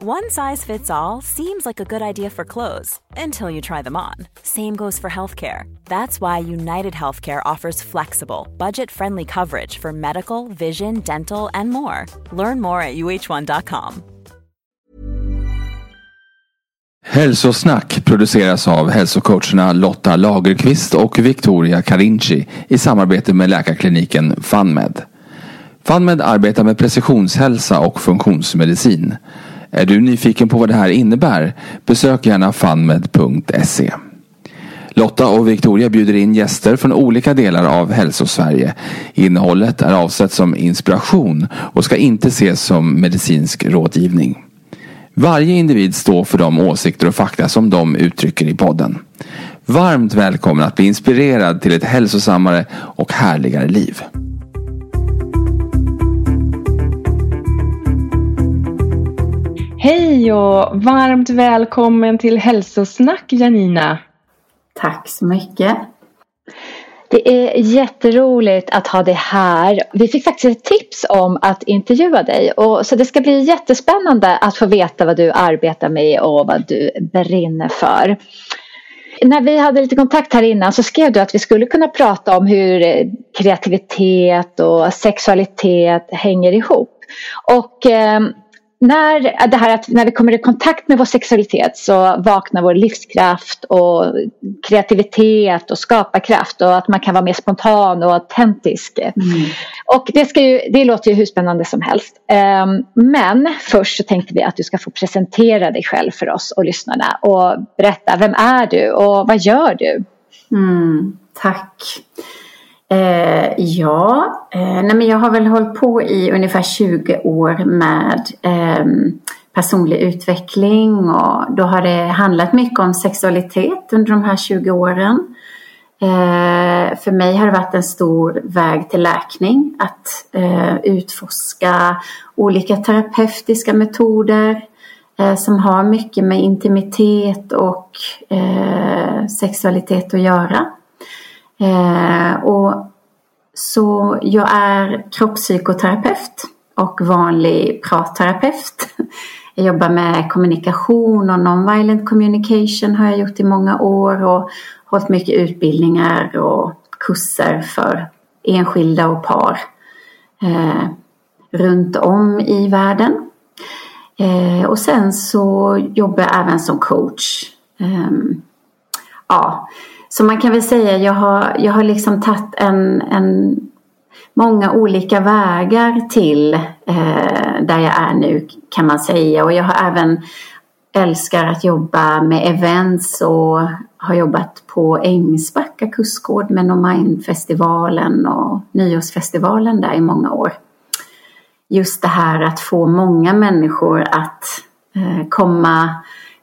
One size fits all seems like a good idea for clothes until you try them on. Same goes for healthcare. That's why United Healthcare offers flexible, budget friendly coverage for medical, vision, dental, and more. Learn more at uh1.com. Hälsosnack produceras av hälsocoacherna Lotta Lagerqvist och Victoria Carinci i samarbete med läkarkliniken FunMed. FunMed arbetar med precisionshälsa och funktionsmedicin. Är du nyfiken på vad det här innebär? Besök gärna funmed.se. Lotta och Victoria bjuder in gäster från olika delar av Hälsosverige. Innehållet är avsett som inspiration och ska inte ses som medicinsk rådgivning. Varje individ står för de åsikter och fakta som de uttrycker i podden. Varmt välkommen att bli inspirerad till ett hälsosammare och härligare liv. Hej och varmt välkommen till Hälsosnack Janina. Tack så mycket. Det är jätteroligt att ha dig här. Vi fick faktiskt ett tips om att intervjua dig. Och, så det ska bli jättespännande att få veta vad du arbetar med och vad du brinner för. När vi hade lite kontakt här innan så skrev du att vi skulle kunna prata om hur kreativitet och sexualitet hänger ihop. Och eh, när, det här att när vi kommer i kontakt med vår sexualitet så vaknar vår livskraft och kreativitet och skaparkraft och att man kan vara mer spontan och autentisk. Mm. Och det, ska ju, det låter ju hur spännande som helst. Um, men först så tänkte vi att du ska få presentera dig själv för oss och lyssnarna och berätta, vem är du och vad gör du? Mm, tack. Eh, ja, eh, nej men jag har väl hållit på i ungefär 20 år med eh, personlig utveckling och då har det handlat mycket om sexualitet under de här 20 åren. Eh, för mig har det varit en stor väg till läkning att eh, utforska olika terapeutiska metoder eh, som har mycket med intimitet och eh, sexualitet att göra. Eh, och så jag är kroppspsykoterapeut och vanlig pratterapeut. Jag jobbar med kommunikation och non-violent communication har jag gjort i många år och hållit mycket utbildningar och kurser för enskilda och par eh, runt om i världen. Eh, och sen så jobbar jag även som coach. Eh, ja, så man kan väl säga jag har, jag har liksom tagit en, en många olika vägar till eh, där jag är nu kan man säga. Och jag har även älskar att jobba med events och har jobbat på Ängsbacka kursgård med No-Mind-festivalen och nyårsfestivalen där i många år. Just det här att få många människor att eh, komma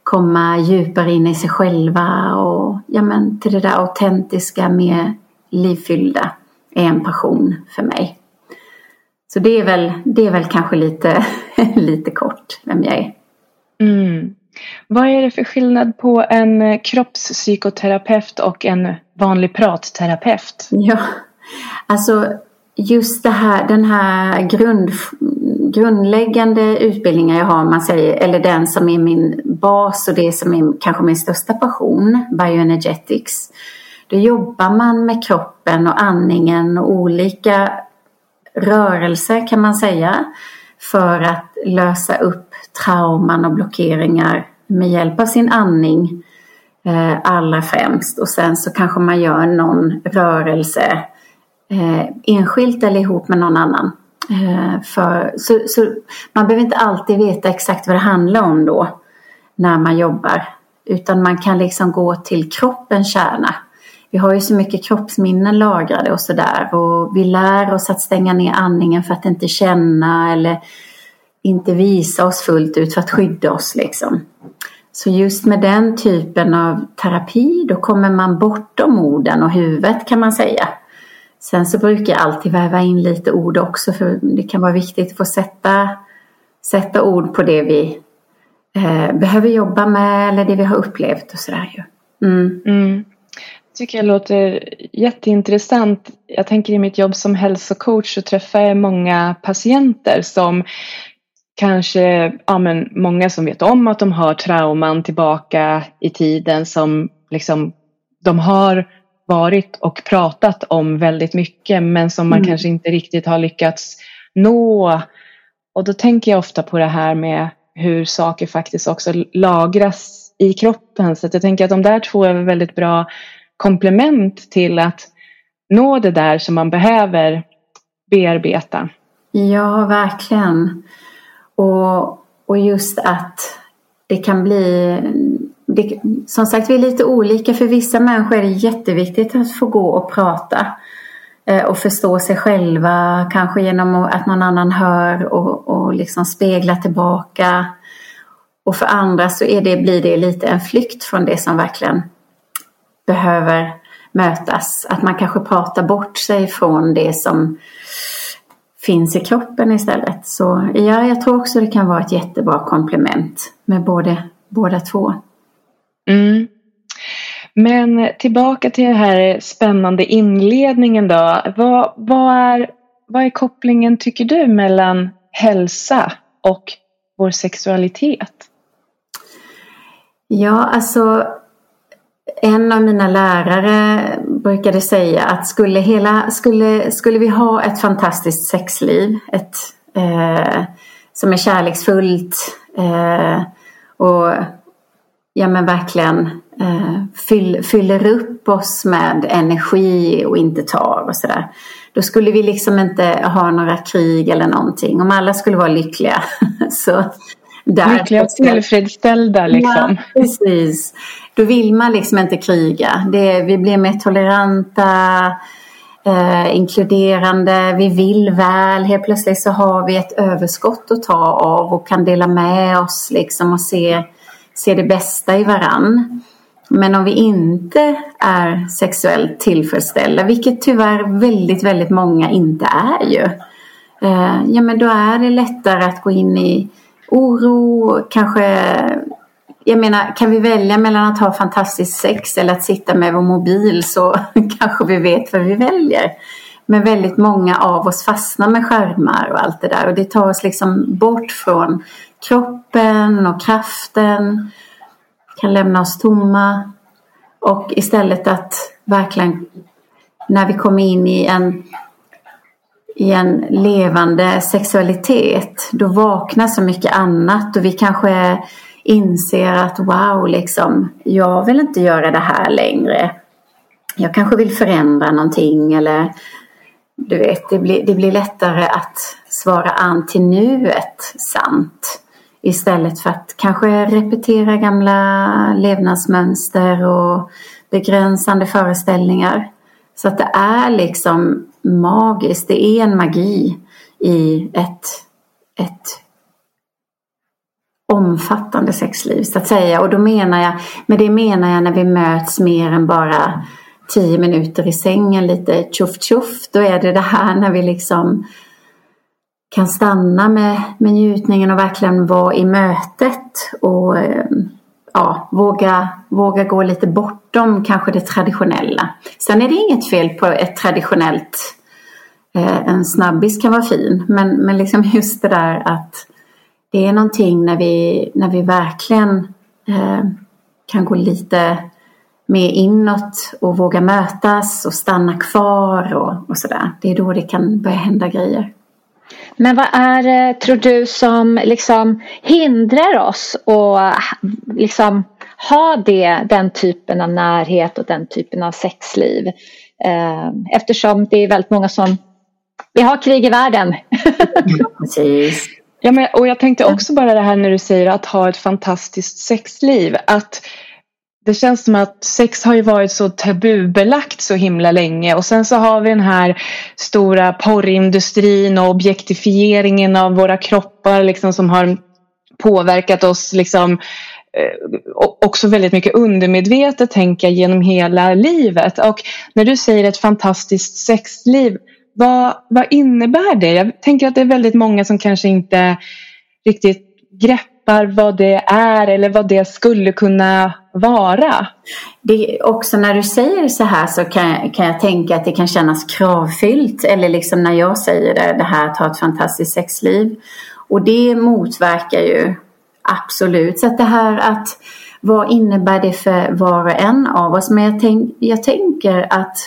komma djupare in i sig själva och ja, men, till det där autentiska, mer livfyllda är en passion för mig. Så det är väl, det är väl kanske lite, lite kort vem jag är. Mm. Vad är det för skillnad på en kroppspsykoterapeut och en vanlig pratterapeut? Ja, alltså just det här, den här grund, grundläggande utbildningar jag har, man säger, eller den som är min bas och det som är kanske min största passion, bioenergetics. Då jobbar man med kroppen och andningen och olika rörelser kan man säga för att lösa upp trauman och blockeringar med hjälp av sin andning eh, allra främst och sen så kanske man gör någon rörelse eh, enskilt eller ihop med någon annan. Eh, för, så, så, man behöver inte alltid veta exakt vad det handlar om då när man jobbar. Utan man kan liksom gå till kroppens kärna. Vi har ju så mycket kroppsminnen lagrade och sådär och vi lär oss att stänga ner andningen för att inte känna eller inte visa oss fullt ut för att skydda oss liksom. Så just med den typen av terapi då kommer man bortom orden och huvudet kan man säga. Sen så brukar jag alltid väva in lite ord också för det kan vara viktigt att få sätta, sätta ord på det vi eh, behöver jobba med eller det vi har upplevt och sådär ju. Mm. Mm. tycker jag låter jätteintressant. Jag tänker i mitt jobb som hälsocoach så träffar jag många patienter som kanske, ja men många som vet om att de har trauman tillbaka i tiden som liksom de har varit och pratat om väldigt mycket men som man mm. kanske inte riktigt har lyckats nå. Och då tänker jag ofta på det här med hur saker faktiskt också lagras i kroppen. Så jag tänker att de där två är väldigt bra komplement till att nå det där som man behöver bearbeta. Ja, verkligen. Och, och just att det kan bli det, som sagt, vi är lite olika. För vissa människor är det jätteviktigt att få gå och prata eh, och förstå sig själva, kanske genom att någon annan hör och, och liksom spegla tillbaka. Och för andra så är det, blir det lite en flykt från det som verkligen behöver mötas. Att man kanske pratar bort sig från det som finns i kroppen istället. Så ja, jag tror också det kan vara ett jättebra komplement med både, båda två. Mm. Men tillbaka till den här spännande inledningen då. Vad, vad, är, vad är kopplingen tycker du mellan hälsa och vår sexualitet? Ja, alltså en av mina lärare brukade säga att skulle, hela, skulle, skulle vi ha ett fantastiskt sexliv, ett, eh, som är kärleksfullt eh, och ja men verkligen eh, fyll, fyller upp oss med energi och inte tar och sådär. Då skulle vi liksom inte ha några krig eller någonting. Om alla skulle vara lyckliga. så där. Lyckliga och tillfredsställda liksom. Ja, precis. Då vill man liksom inte kriga. Det, vi blir mer toleranta, eh, inkluderande, vi vill väl. Helt plötsligt så har vi ett överskott att ta av och kan dela med oss liksom och se ser det bästa i varann. Men om vi inte är sexuellt tillfredsställda, vilket tyvärr väldigt, väldigt många inte är ju. Eh, ja men då är det lättare att gå in i oro, kanske jag menar, kan vi välja mellan att ha fantastiskt sex eller att sitta med vår mobil så kanske vi vet vad vi väljer. Men väldigt många av oss fastnar med skärmar och allt det där och det tar oss liksom bort från kroppen och kraften kan lämna oss tomma. Och istället att verkligen när vi kommer in i en, i en levande sexualitet då vaknar så mycket annat och vi kanske inser att wow, liksom, jag vill inte göra det här längre. Jag kanske vill förändra någonting eller du vet, det blir, det blir lättare att svara an till nuet sant. Istället för att kanske repetera gamla levnadsmönster och begränsande föreställningar. Så att det är liksom magiskt, det är en magi i ett, ett omfattande sexliv så att säga. Och då menar jag, med det menar jag när vi möts mer än bara tio minuter i sängen lite tjoff tjoff. Då är det det här när vi liksom kan stanna med, med njutningen och verkligen vara i mötet och eh, ja, våga, våga gå lite bortom kanske det traditionella. Sen är det inget fel på ett traditionellt, eh, en snabbis kan vara fin, men, men liksom just det där att det är någonting när vi, när vi verkligen eh, kan gå lite mer inåt och våga mötas och stanna kvar och, och sådär. Det är då det kan börja hända grejer. Men vad är det, tror du, som liksom hindrar oss att liksom ha det, den typen av närhet och den typen av sexliv? Eh, eftersom det är väldigt många som... Vi har krig i världen. Precis. Ja, men, och jag tänkte också bara det här när du säger att ha ett fantastiskt sexliv. Att det känns som att sex har ju varit så tabubelagt så himla länge och sen så har vi den här stora porrindustrin och objektifieringen av våra kroppar liksom som har påverkat oss liksom eh, också väldigt mycket undermedvetet tänka genom hela livet. Och när du säger ett fantastiskt sexliv, vad, vad innebär det? Jag tänker att det är väldigt många som kanske inte riktigt greppar vad det är eller vad det skulle kunna vara. Det, också när du säger så här så kan, kan jag tänka att det kan kännas kravfyllt. Eller liksom när jag säger det, det här att ha ett fantastiskt sexliv. Och det motverkar ju absolut. Så att det här att vad innebär det för var och en av oss? Men jag, tänk, jag tänker att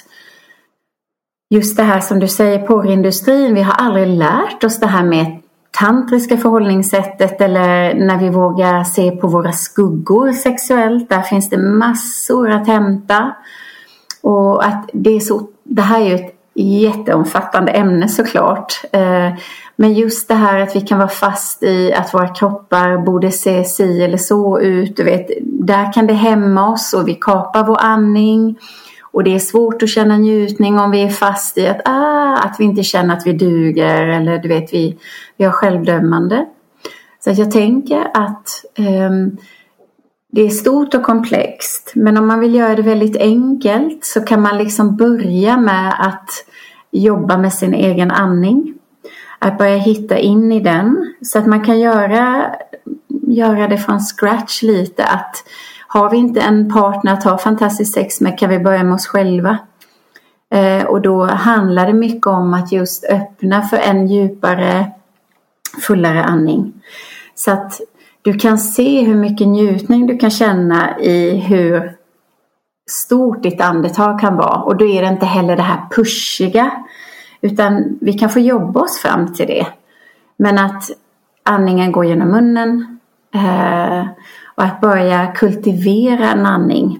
just det här som du säger, porrindustrin, vi har aldrig lärt oss det här med tantriska förhållningssättet eller när vi vågar se på våra skuggor sexuellt. Där finns det massor att hämta. Och att det, är så, det här är ju ett jätteomfattande ämne såklart. Eh, men just det här att vi kan vara fast i att våra kroppar borde se si eller så ut. Du vet, där kan det hämma oss och vi kapar vår andning. Och det är svårt att känna njutning om vi är fast i att, ah, att vi inte känner att vi duger eller du vet, vi, vi har självdömande. Så jag tänker att um, det är stort och komplext. Men om man vill göra det väldigt enkelt så kan man liksom börja med att jobba med sin egen andning. Att börja hitta in i den. Så att man kan göra, göra det från scratch lite. Att har vi inte en partner att ha fantastiskt sex med kan vi börja med oss själva. Eh, och då handlar det mycket om att just öppna för en djupare, fullare andning. Så att du kan se hur mycket njutning du kan känna i hur stort ditt andetag kan vara. Och då är det inte heller det här pushiga. Utan vi kan få jobba oss fram till det. Men att andningen går genom munnen. Eh, och att börja kultivera en andning.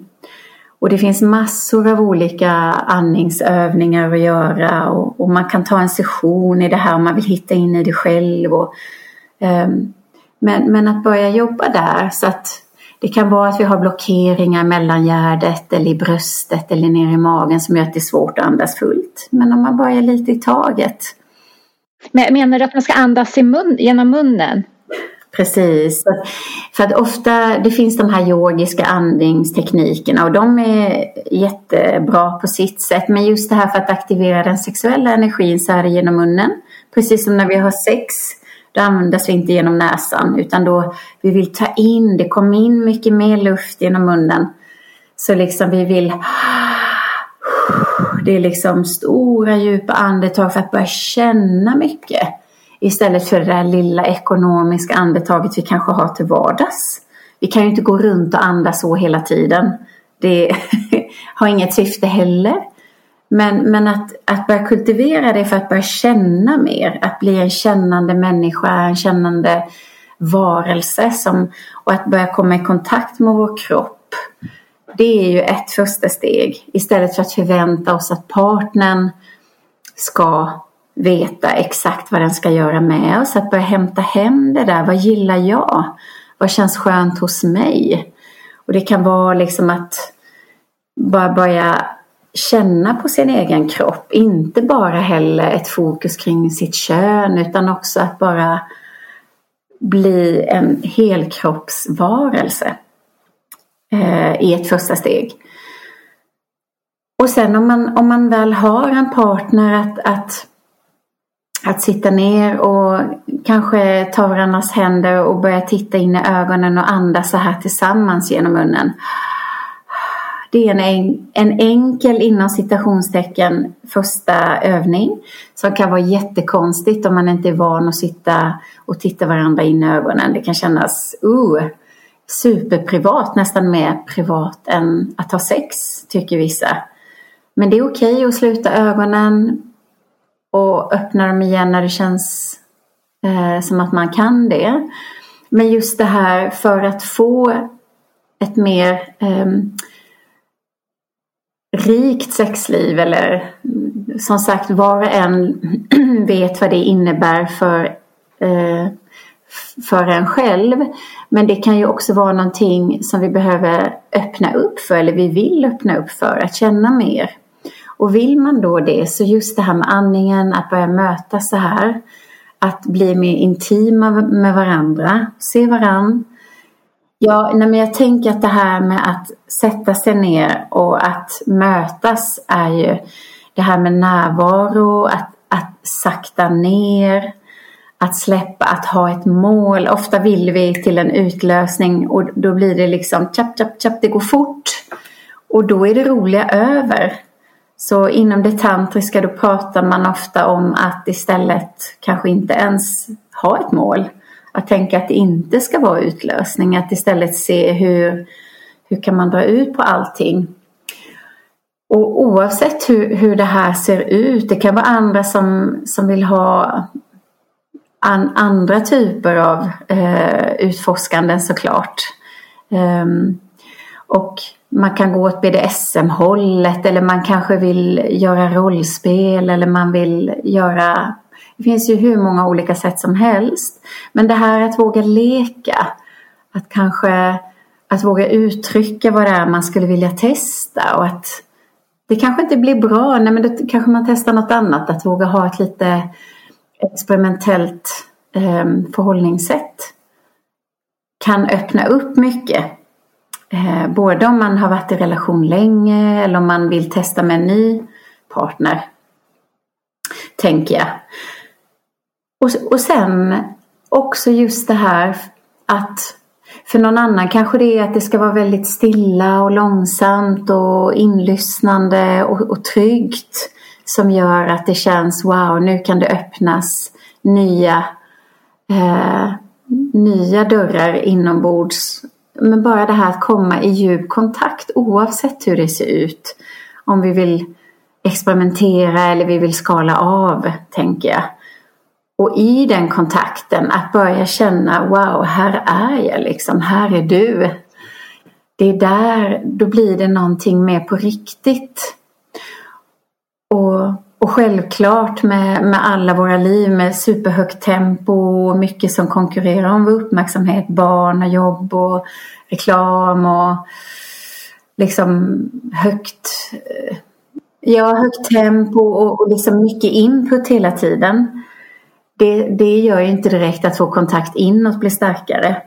Och det finns massor av olika andningsövningar att göra och, och, man kan ta en session i det här om man vill hitta in i det själv. Och, um, men, men att börja jobba där så att det kan vara att vi har blockeringar mellan gärdet eller i bröstet eller ner i magen som gör att det är svårt att andas fullt. Men om man börjar lite i taget. Men menar du att man ska andas i mun, genom munnen? Precis. För att ofta, det finns de här yogiska andningsteknikerna och de är jättebra på sitt sätt. Men just det här för att aktivera den sexuella energin så är det genom munnen. Precis som när vi har sex, då användas vi inte genom näsan utan då vi vill ta in, det kommer in mycket mer luft genom munnen. Så liksom vi vill det är liksom stora djupa andetag för att börja känna mycket. Istället för det där lilla ekonomiska andetaget vi kanske har till vardags. Vi kan ju inte gå runt och andas så hela tiden. Det har inget syfte heller. Men, men att, att börja kultivera det för att börja känna mer. Att bli en kännande människa, en kännande varelse. Som, och att börja komma i kontakt med vår kropp. Det är ju ett första steg. Istället för att förvänta oss att partnern ska veta exakt vad den ska göra med oss. Att börja hämta hem det där. Vad gillar jag? Vad känns skönt hos mig? Och det kan vara liksom att bara börja känna på sin egen kropp. Inte bara heller ett fokus kring sitt kön utan också att bara bli en helkroppsvarelse eh, i ett första steg. Och sen om man, om man väl har en partner att, att att sitta ner och kanske ta varandras händer och börja titta in i ögonen och andas så här tillsammans genom munnen. Det är en, en enkel inom citationstecken första övning som kan vara jättekonstigt om man inte är van att sitta och titta varandra in i ögonen. Det kan kännas uh, superprivat, nästan mer privat än att ha sex, tycker vissa. Men det är okej okay att sluta ögonen, och öppna dem igen när det känns eh, som att man kan det. Men just det här för att få ett mer eh, rikt sexliv eller som sagt var och en vet vad det innebär för, eh, för en själv. Men det kan ju också vara någonting som vi behöver öppna upp för eller vi vill öppna upp för att känna mer. Och vill man då det, så just det här med andningen, att börja mötas så här, att bli mer intima med varandra, se varandra Ja, nej, men jag tänker att det här med att sätta sig ner och att mötas är ju det här med närvaro, att, att sakta ner, att släppa, att ha ett mål. Ofta vill vi till en utlösning och då blir det liksom chap, chap, chap, det går fort. Och då är det roliga över. Så inom det tantriska då pratar man ofta om att istället kanske inte ens ha ett mål. Att tänka att det inte ska vara utlösning, att istället se hur, hur kan man dra ut på allting. Och oavsett hur, hur det här ser ut, det kan vara andra som, som vill ha an, andra typer av eh, utforskanden såklart. Um, och man kan gå åt BDSM-hållet eller man kanske vill göra rollspel eller man vill göra det finns ju hur många olika sätt som helst. Men det här att våga leka, att kanske att våga uttrycka vad det är man skulle vilja testa och att det kanske inte blir bra, nej men då kanske man testar något annat, att våga ha ett lite experimentellt eh, förhållningssätt kan öppna upp mycket. Eh, både om man har varit i relation länge eller om man vill testa med en ny partner. Tänker jag. Och, och sen också just det här att för någon annan kanske det är att det ska vara väldigt stilla och långsamt och inlyssnande och, och tryggt som gör att det känns wow, nu kan det öppnas nya, eh, nya dörrar inombords. Men bara det här att komma i djup kontakt oavsett hur det ser ut. Om vi vill experimentera eller vi vill skala av, tänker jag. Och i den kontakten att börja känna wow, här är jag liksom, här är du. Det är där, då blir det någonting mer på riktigt. Och, och självklart med, med alla våra liv med superhögt tempo och mycket som konkurrerar om vår uppmärksamhet. Barn och jobb och reklam och liksom högt eh, Ja, högt tempo och, och liksom mycket input hela tiden det, det gör ju inte direkt att vår kontakt inåt blir starkare.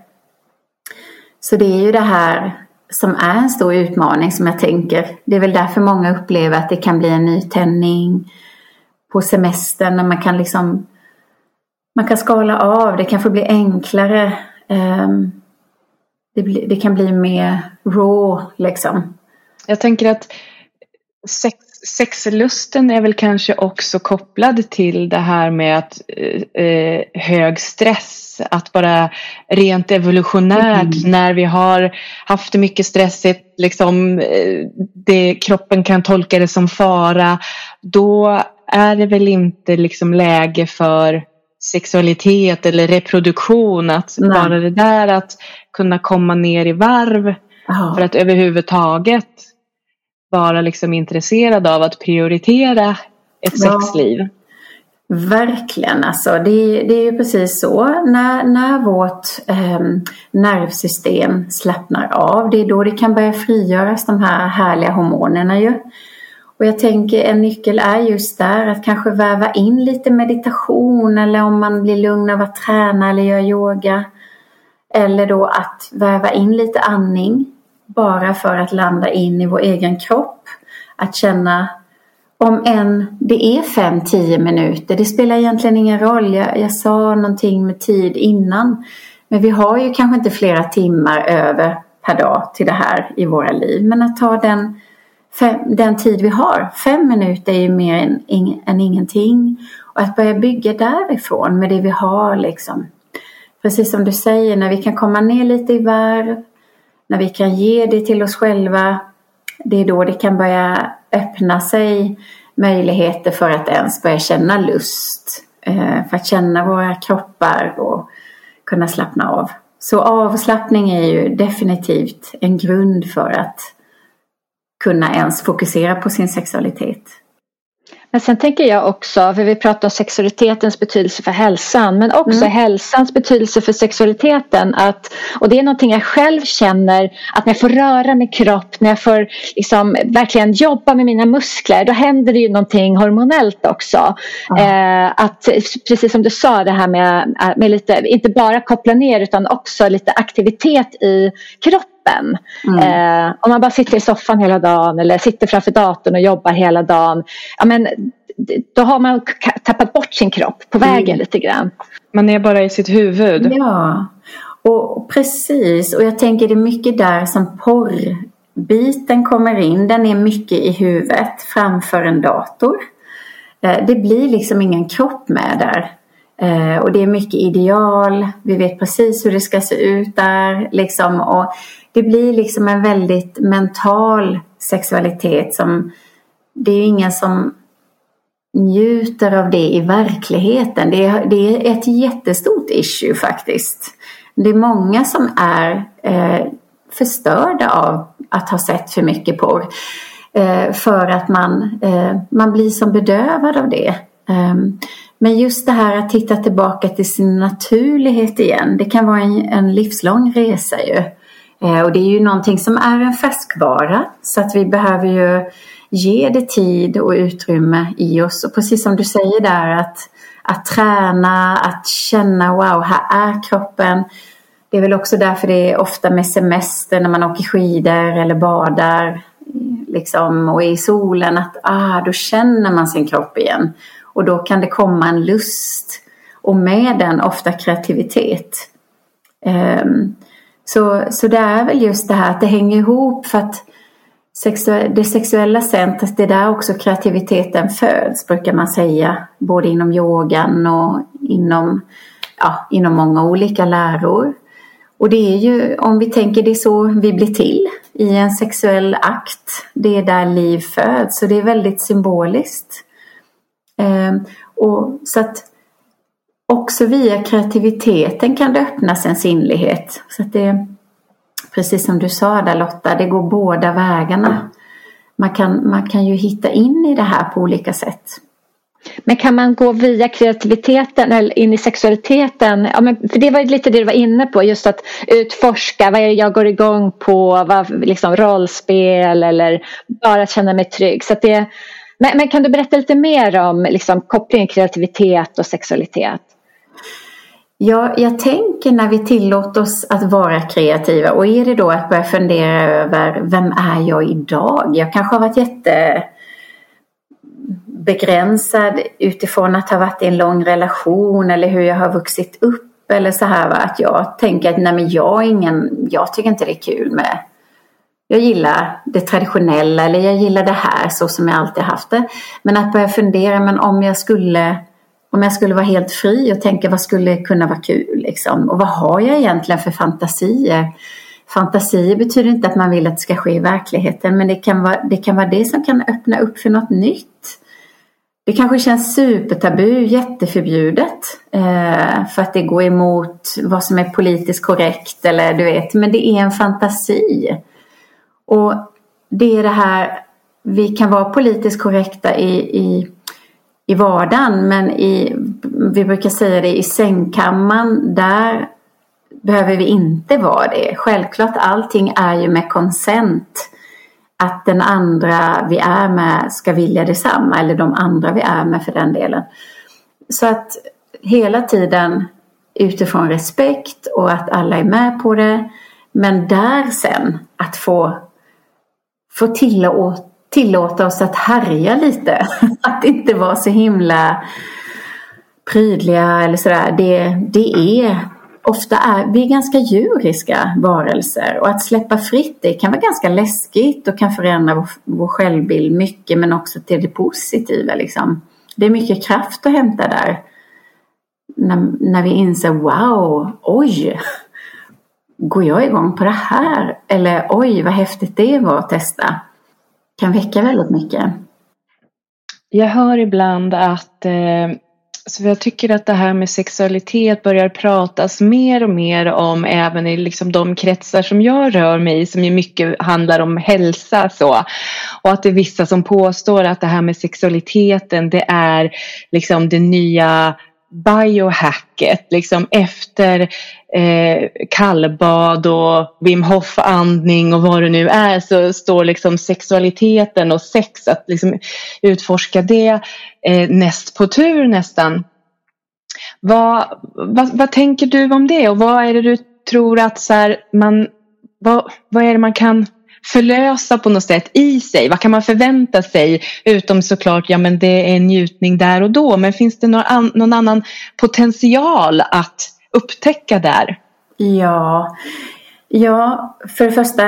Så det är ju det här som är en stor utmaning som jag tänker. Det är väl därför många upplever att det kan bli en nytändning på semestern när man kan liksom man kan skala av, det kanske blir enklare. Um, det, bli, det, kan bli mer raw liksom. Jag tänker att sex sexlusten är väl kanske också kopplad till det här med att eh, eh hög stress. Att bara rent evolutionärt mm. när vi har haft det mycket stressigt, liksom, eh, det, kroppen kan tolka det som fara. Då är det väl inte liksom läge för sexualitet eller reproduktion. Att Nej. bara det där att kunna komma ner i varv oh. för att överhuvudtaget vara liksom intresserad av att prioritera ett ja. sexliv. Verkligen, alltså det, det är ju precis så. När, när vårt eh, nervsystem slappnar av, det är då det kan börja frigöras de här härliga hormonerna ju. Och jag tänker en nyckel är just där att kanske väva in lite meditation eller om man blir lugn av att träna eller göra yoga. Eller då att väva in lite andning bara för att landa in i vår egen kropp. Att känna om än det är 5-10 minuter, det spelar egentligen ingen roll. Jag, jag sa någonting med tid innan. Men vi har ju kanske inte flera timmar över per dag till det här i våra liv. Men att ta den, fem, den tid vi har, fem minuter är ju mer än, än ingenting. Och att börja bygga därifrån med det vi har liksom. Precis som du säger, när vi kan komma ner lite i varv, när vi kan ge det till oss själva, det är då det kan börja öppna sig möjligheter för att ens börja känna lust. Eh, för att känna våra kroppar och kunna slappna av. Så avslappning är ju definitivt en grund för att kunna ens fokusera på sin sexualitet. Men sen tänker jag också, för vi pratar om sexualitetens betydelse för hälsan men också mm. hälsans betydelse för sexualiteten. Att, och det är någonting jag själv känner att när jag får röra min kropp, när jag får liksom verkligen jobba med mina muskler då händer det ju någonting hormonellt också. Mm. Eh, att, precis som du sa det här med, med lite, inte bara koppla ner utan också lite aktivitet i kroppen kroppen. Mm. Eh, om man bara sitter i soffan hela dagen eller sitter framför datorn och jobbar hela dagen. Ja, men, då har man tappat bort sin kropp på vägen mm. lite grann. Man är bara i sitt huvud. Ja, och precis. Och jag tänker det är mycket där som porrbiten kommer in. Den är mycket i huvudet framför en dator. Eh, det blir liksom ingen kropp med där. Eh, och det är mycket ideal. Vi vet precis hur det ska se ut där. Liksom. Och det blir liksom en väldigt mental sexualitet som det är ju ingen som njuter av det i verkligheten. Det är, det är ett jättestort issue faktiskt. Det är många som är eh, förstörda av att ha sett för mycket porr. Eh, för att man, eh, man blir som bedövad av det. Ehm, men just det här att titta tillbaka till sin naturlighet igen, det kan vara en, en livslång resa ju. Eh, och det är ju någonting som är en färskvara så att vi behöver ju ge det tid och utrymme i oss. Och precis som du säger där att, att träna, att känna wow, här är kroppen. Det är väl också därför det är ofta med semester när man åker skidor eller badar liksom, och är i solen att ah, då känner man sin kropp igen. Och då kan det komma en lust och med den ofta kreativitet. Um, så, så det är väl just det här att det hänger ihop för att det sexuella centret, det är där också kreativiteten föds brukar man säga. Både inom yogan och inom, ja, inom många olika läror. Och det är ju, om vi tänker det är så vi blir till i en sexuell akt. Det är där liv föds, så det är väldigt symboliskt. Ehm, och så att också via kreativiteten kan det öppnas en sinnlighet. Så att det, precis som du sa där Lotta, det går båda vägarna. Man kan, man kan ju hitta in i det här på olika sätt. Men kan man gå via kreativiteten eller in i sexualiteten? Ja, men för det var lite det du var inne på, just att utforska vad är det jag går igång på, vad, liksom rollspel eller bara känna mig trygg. Så det, men, men, kan du berätta lite mer om liksom, kopplingen kreativitet och sexualitet? Ja, jag tänker när vi tillåter oss att vara kreativa och är det då att börja fundera över vem är jag idag? Jag kanske har varit jättebegränsad utifrån att ha varit i en lång relation eller hur jag har vuxit upp eller så här va? att jag tänker att nej men jag är ingen, jag tycker inte det är kul med jag gillar det traditionella eller jag gillar det här så som jag alltid haft det. Men att börja fundera, men om jag skulle om jag skulle vara helt fri och tänka vad skulle kunna vara kul liksom? Och vad har jag egentligen för fantasier? Fantasier betyder inte att man vill att det ska ske i verkligheten men det kan vara det, kan vara det som kan öppna upp för något nytt. Det kanske känns supertabu, jätteförbjudet eh, för att det går emot vad som är politiskt korrekt eller du vet, men det är en fantasi. Och det är det här, vi kan vara politiskt korrekta i, i, i vardagen men i, vi brukar säga det i sängkammaren, där behöver vi inte vara det. Självklart allting är ju med konsent. Att den andra vi är med ska vilja detsamma eller de andra vi är med för den delen. Så att hela tiden utifrån respekt och att alla är med på det. Men där sen att få få tillåta, tillåta oss att härja lite. Att inte vara så himla prydliga eller sådär. Det, det är ofta är vi är ganska djuriska varelser och att släppa fritt det kan vara ganska läskigt och kan förändra vår, vår självbild mycket men också till det positiva liksom. Det är mycket kraft att hämta där. När, när vi inser wow, oj, går jag igång på det här? Eller oj, vad häftigt det var att testa. Kan väcka väldigt mycket. Jag hör ibland att eh, så jag tycker att det här med sexualitet börjar pratas mer och mer om även i liksom de kretsar som jag rör mig i som ju mycket handlar om hälsa så. Och att det är vissa som påstår att det här med sexualiteten det är liksom det nya biohacket liksom efter eh, kallbad och Wim Hof andning och vad det nu är så står liksom sexualiteten och sex att liksom utforska det eh, näst på tur nästan. Vad, vad, vad, tänker du om det och vad är det du tror att så här, man, vad, vad är det man kan förlösa på något sätt i sig? Vad kan man förvänta sig? Utom såklart, ja men det är en njutning där och då. Men finns det någon, an, någon annan potential att upptäcka där? Ja, Ja, för det första,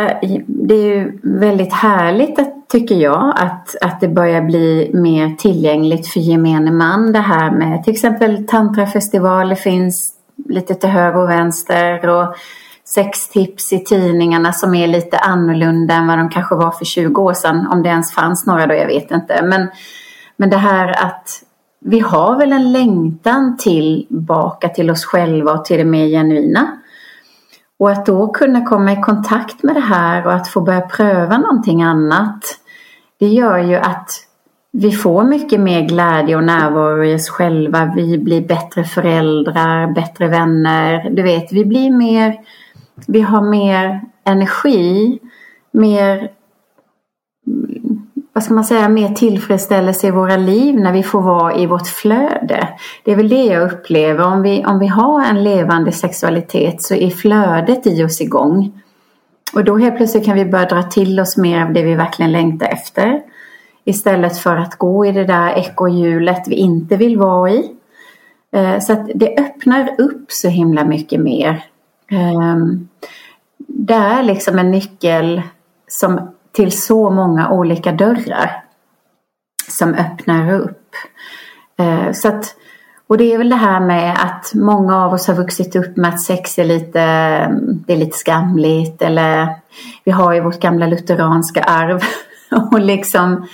det är ju väldigt härligt att, tycker jag att, att det börjar bli mer tillgängligt för gemene man det här med till exempel tantrafestivaler finns lite till höger och vänster och sextips i tidningarna som är lite annorlunda än vad de kanske var för 20 år sedan. Om det ens fanns några då, jag vet inte. Men, men det här att vi har väl en längtan tillbaka till oss själva och till det mer genuina. Och att då kunna komma i kontakt med det här och att få börja pröva någonting annat. Det gör ju att vi får mycket mer glädje och närvaro i oss själva. Vi blir bättre föräldrar, bättre vänner. Du vet, vi blir mer vi har mer energi, mer vad ska man säga, mer tillfredsställelse i våra liv när vi får vara i vårt flöde. Det är väl det jag upplever. Om vi, om vi har en levande sexualitet så är flödet i oss igång. Och då helt plötsligt kan vi börja dra till oss mer av det vi verkligen längtar efter. Istället för att gå i det där ekorrhjulet vi inte vill vara i. Eh, så att det öppnar upp så himla mycket mer Ehm, det är liksom en nyckel som till så många olika dörrar som öppnar upp. Ehm, så att, och det är väl det här med att många av oss har vuxit upp med att sex är lite, det är lite skamligt eller vi har ju vårt gamla lutheranska arv och liksom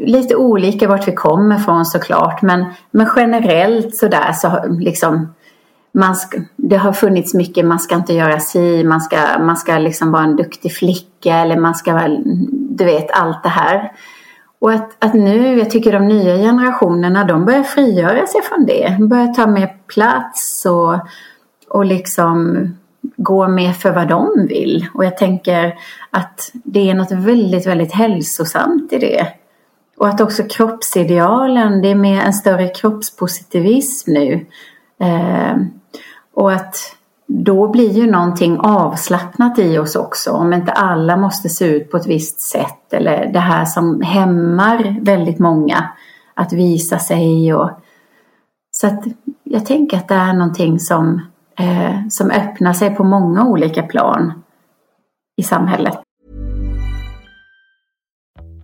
lite olika vart vi kommer ifrån såklart men, men generellt sådär så liksom man ska, det har funnits mycket, man ska inte göra si, man ska, man ska liksom vara en duktig flicka eller man ska vara, du vet allt det här. Och att, att nu, jag tycker de nya generationerna, de börjar frigöra sig från det. De börjar ta mer plats och, och liksom gå mer för vad de vill. Och jag tänker att det är något väldigt, väldigt hälsosamt i det. Och att också kroppsidealen, det är mer en större kroppspositivism nu. Eh, och att då blir ju någonting avslappnat i oss också om inte alla måste se ut på ett visst sätt eller det här som hämmar väldigt många att visa sig och så att jag tänker att det är någonting som, eh, som öppnar sig på många olika plan i samhället.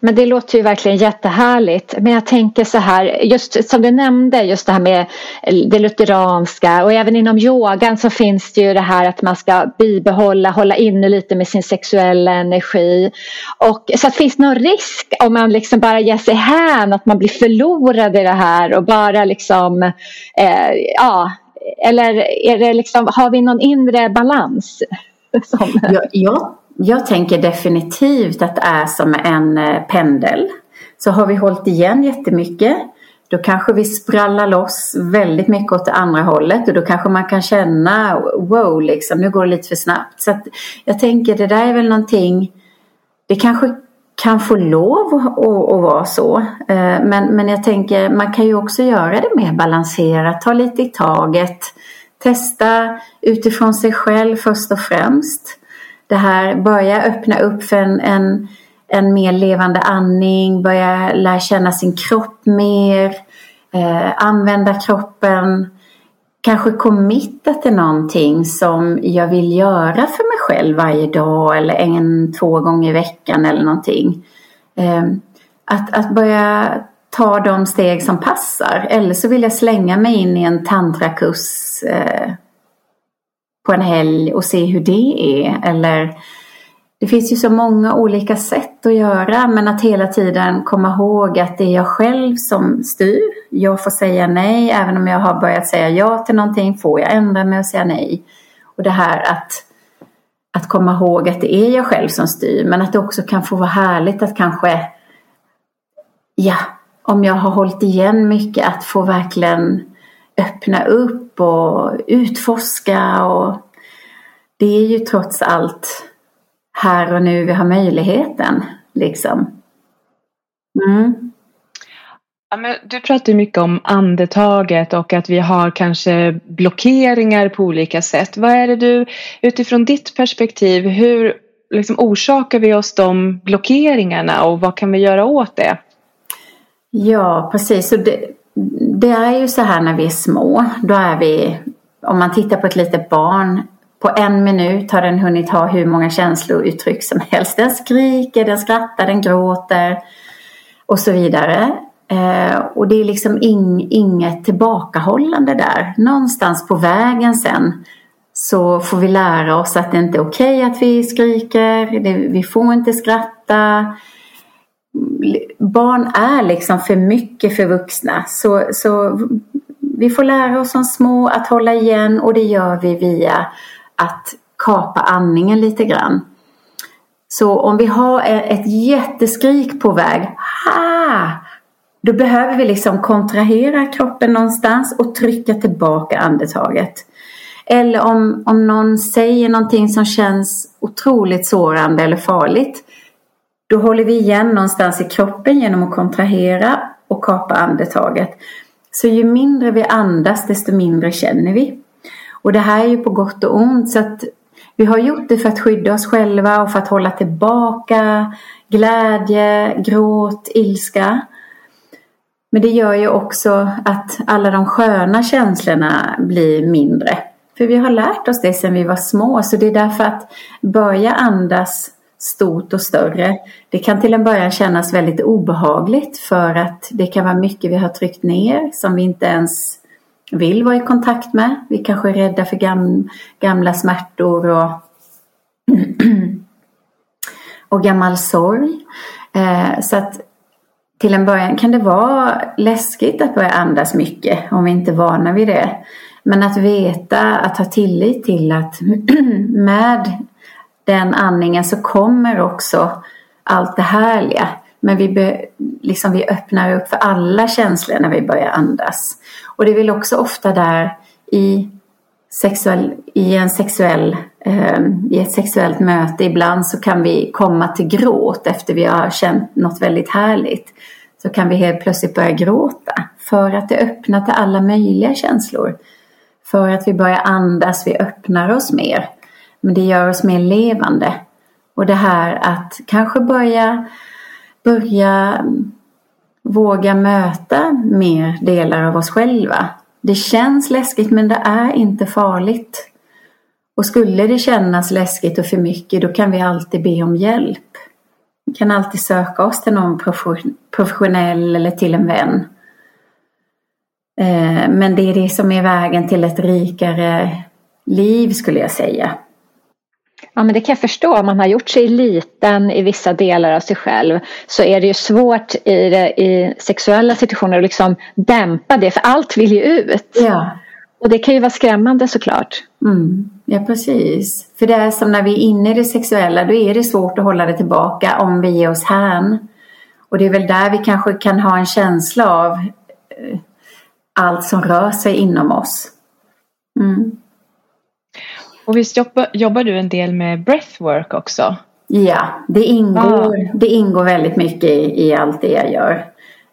Men det låter ju verkligen jättehärligt. Men jag tänker så här, just som du nämnde, just det här med det lutheranska och även inom yogan så finns det ju det här att man ska bibehålla, hålla inne lite med sin sexuella energi. Och, så att finns det någon risk om man liksom bara ger sig hän, att man blir förlorad i det här och bara liksom, eh, ja, eller är det liksom, har vi någon inre balans? Som... Ja, ja jag tänker definitivt att det är som en eh, pendel. Så har vi hållit igen jättemycket då kanske vi sprallar loss väldigt mycket åt det andra hållet och då kanske man kan känna wow, liksom, nu går det lite för snabbt. Så jag tänker det där är väl någonting, det kanske kan få lov att, att vara så. Eh, men, men jag tänker man kan ju också göra det mer balanserat, ta lite i taget. Testa utifrån sig själv först och främst. Det här, börja öppna upp för en, en, en mer levande andning, börja lära känna sin kropp mer, eh, använda kroppen kanske committa till någonting som jag vill göra för mig själv varje dag eller en, två gånger i veckan eller någonting. Eh, att, att börja ta de steg som passar. Eller så vill jag slänga mig in i en tantrakurs eh, på en helg och se hur det är. Eller det finns ju så många olika sätt att göra men att hela tiden komma ihåg att det är jag själv som styr. Jag får säga nej även om jag har börjat säga ja till någonting får jag ändra mig och säga nej. Och det här att, att komma ihåg att det är jag själv som styr men att det också kan få vara härligt att kanske ja, om jag har hållit igen mycket att få verkligen öppna upp och utforska och det är ju trots allt här och nu vi har möjligheten. Liksom. Mm. Ja, men du pratar mycket om andetaget och att vi har kanske blockeringar på olika sätt. Vad är det du, utifrån ditt perspektiv, hur liksom orsakar vi oss de blockeringarna och vad kan vi göra åt det? Ja, precis. Så det, det är ju så här när vi är små. Då är vi, om man tittar på ett litet barn, på en minut har den hunnit ha hur många känslouttryck som helst. Den skriker, den skrattar, den gråter och så vidare. Eh, och det är liksom ing, inget tillbakahållande där. Någonstans på vägen sen så får vi lära oss att det inte är okej okay att vi skriker, det, vi får inte skratta. Barn är liksom för mycket för vuxna. Så, så vi får lära oss som små att hålla igen och det gör vi via att kapa andningen lite grann. Så om vi har e- ett jätteskrik på väg, ha! Då behöver vi liksom kontrahera kroppen någonstans och trycka tillbaka andetaget. Eller om, om någon säger någonting som känns otroligt sårande eller farligt. Då håller vi igen någonstans i kroppen genom att kontrahera och kapa andetaget. Så ju mindre vi andas desto mindre känner vi. Och det här är ju på gott och ont så att vi har gjort det för att skydda oss själva och för att hålla tillbaka glädje, gråt, ilska. Men det gör ju också att alla de sköna känslorna blir mindre. För vi har lärt oss det sedan vi var små så det är därför att börja andas stort och större. Det kan till en början kännas väldigt obehagligt för att det kan vara mycket vi har tryckt ner som vi inte ens vill vara i kontakt med. Vi kanske är rädda för gam, gamla smärtor och, och gammal sorg. Eh, så att till en början kan det vara läskigt att börja andas mycket om vi inte är vana vid det. Men att veta, att ha tillit till att med den andningen så kommer också allt det härliga. Men vi, be, liksom vi öppnar upp för alla känslor när vi börjar andas. Och det är väl också ofta där i, sexuell, i, en sexuell, eh, i ett sexuellt möte ibland så kan vi komma till gråt efter vi har känt något väldigt härligt. Så kan vi helt plötsligt börja gråta för att det öppnar till alla möjliga känslor. För att vi börjar andas, vi öppnar oss mer. Men det gör oss mer levande. Och det här att kanske börja, börja våga möta mer delar av oss själva. Det känns läskigt men det är inte farligt. Och skulle det kännas läskigt och för mycket då kan vi alltid be om hjälp. Vi kan alltid söka oss till någon professionell eller till en vän. Eh, men det är det som är vägen till ett rikare liv skulle jag säga. Ja, men det kan jag förstå. Om man har gjort sig liten i vissa delar av sig själv så är det ju svårt i, det, i sexuella situationer att liksom dämpa det, för allt vill ju ut. Ja. Och det kan ju vara skrämmande såklart. Mm. Ja, precis. För det är som när vi är inne i det sexuella, då är det svårt att hålla det tillbaka om vi ger oss hän. Och det är väl där vi kanske kan ha en känsla av eh, allt som rör sig inom oss. Mm. Och visst jobbar, jobbar du en del med breathwork också? Ja, det ingår, ah. det ingår väldigt mycket i, i allt det jag gör.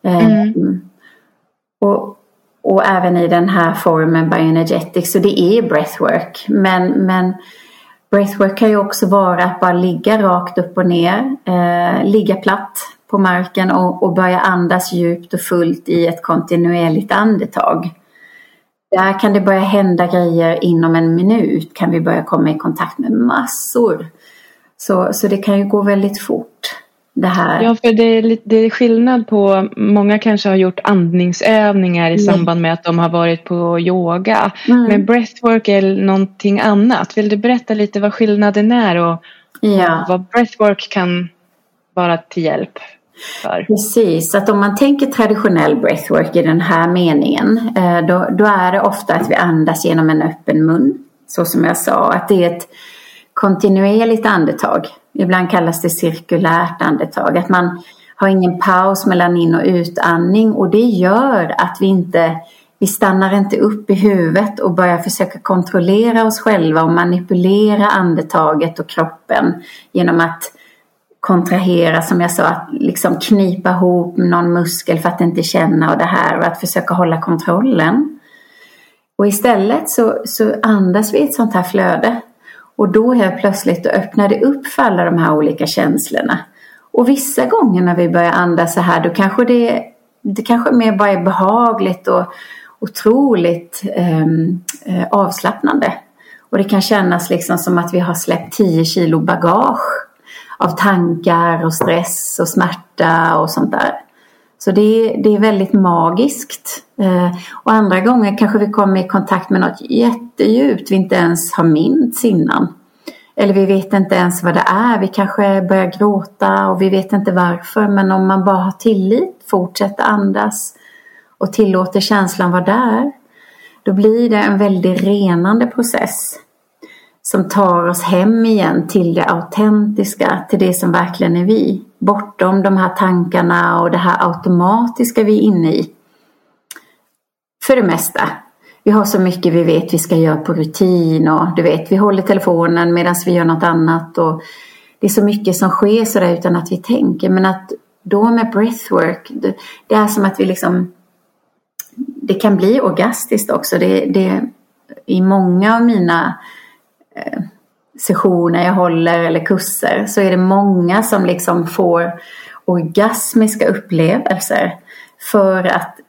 Mm. Um, och, och även i den här formen bioenergetics. Så det är breathwork. Men, men breathwork kan ju också vara att bara ligga rakt upp och ner. Eh, ligga platt på marken och, och börja andas djupt och fullt i ett kontinuerligt andetag. Där kan det börja hända grejer inom en minut. Kan vi börja komma i kontakt med massor. Så, så det kan ju gå väldigt fort det här. Ja, för det är, det är skillnad på, många kanske har gjort andningsövningar i mm. samband med att de har varit på yoga. Mm. Men breathwork är någonting annat. Vill du berätta lite vad skillnaden är och ja. vad breathwork kan vara till hjälp? För? Precis, att om man tänker traditionell breathwork i den här meningen eh, då, då är det ofta att vi andas genom en öppen mun. Så som jag sa, att det är ett kontinuerligt andetag. Ibland kallas det cirkulärt andetag. Att man har ingen paus mellan in och utandning och det gör att vi inte vi stannar inte upp i huvudet och börjar försöka kontrollera oss själva och manipulera andetaget och kroppen genom att kontrahera, som jag sa, att liksom knipa ihop någon muskel för att inte känna och det här och att försöka hålla kontrollen. Och istället så, så andas vi ett sånt här flöde och då helt plötsligt öppnar det upp för alla de här olika känslorna. Och vissa gånger när vi börjar andas så här då kanske det, det kanske mer bara är behagligt och otroligt ehm, eh, avslappnande. Och det kan kännas liksom som att vi har släppt 10 kilo bagage av tankar och stress och smärta och sånt där. Så det är, det är väldigt magiskt. Eh, och andra gånger kanske vi kommer i kontakt med något jättedjupt vi inte ens har mints innan. Eller vi vet inte ens vad det är. Vi kanske börjar gråta och vi vet inte varför. Men om man bara har tillit, fortsätter andas och tillåter känslan vara där. Då blir det en väldigt renande process. Som tar oss hem igen till det autentiska, till det som verkligen är vi. Bortom de här tankarna och det här automatiska vi är inne i. För det mesta. Vi har så mycket vi vet vi ska göra på rutin och du vet, vi håller telefonen medan vi gör något annat och det är så mycket som sker sådär utan att vi tänker. Men att då med breathwork, det är som att vi liksom det kan bli orgastiskt också. Det, det, I många av mina Eh, sessioner jag håller eller kurser så är det många som liksom får orgasmiska upplevelser. För att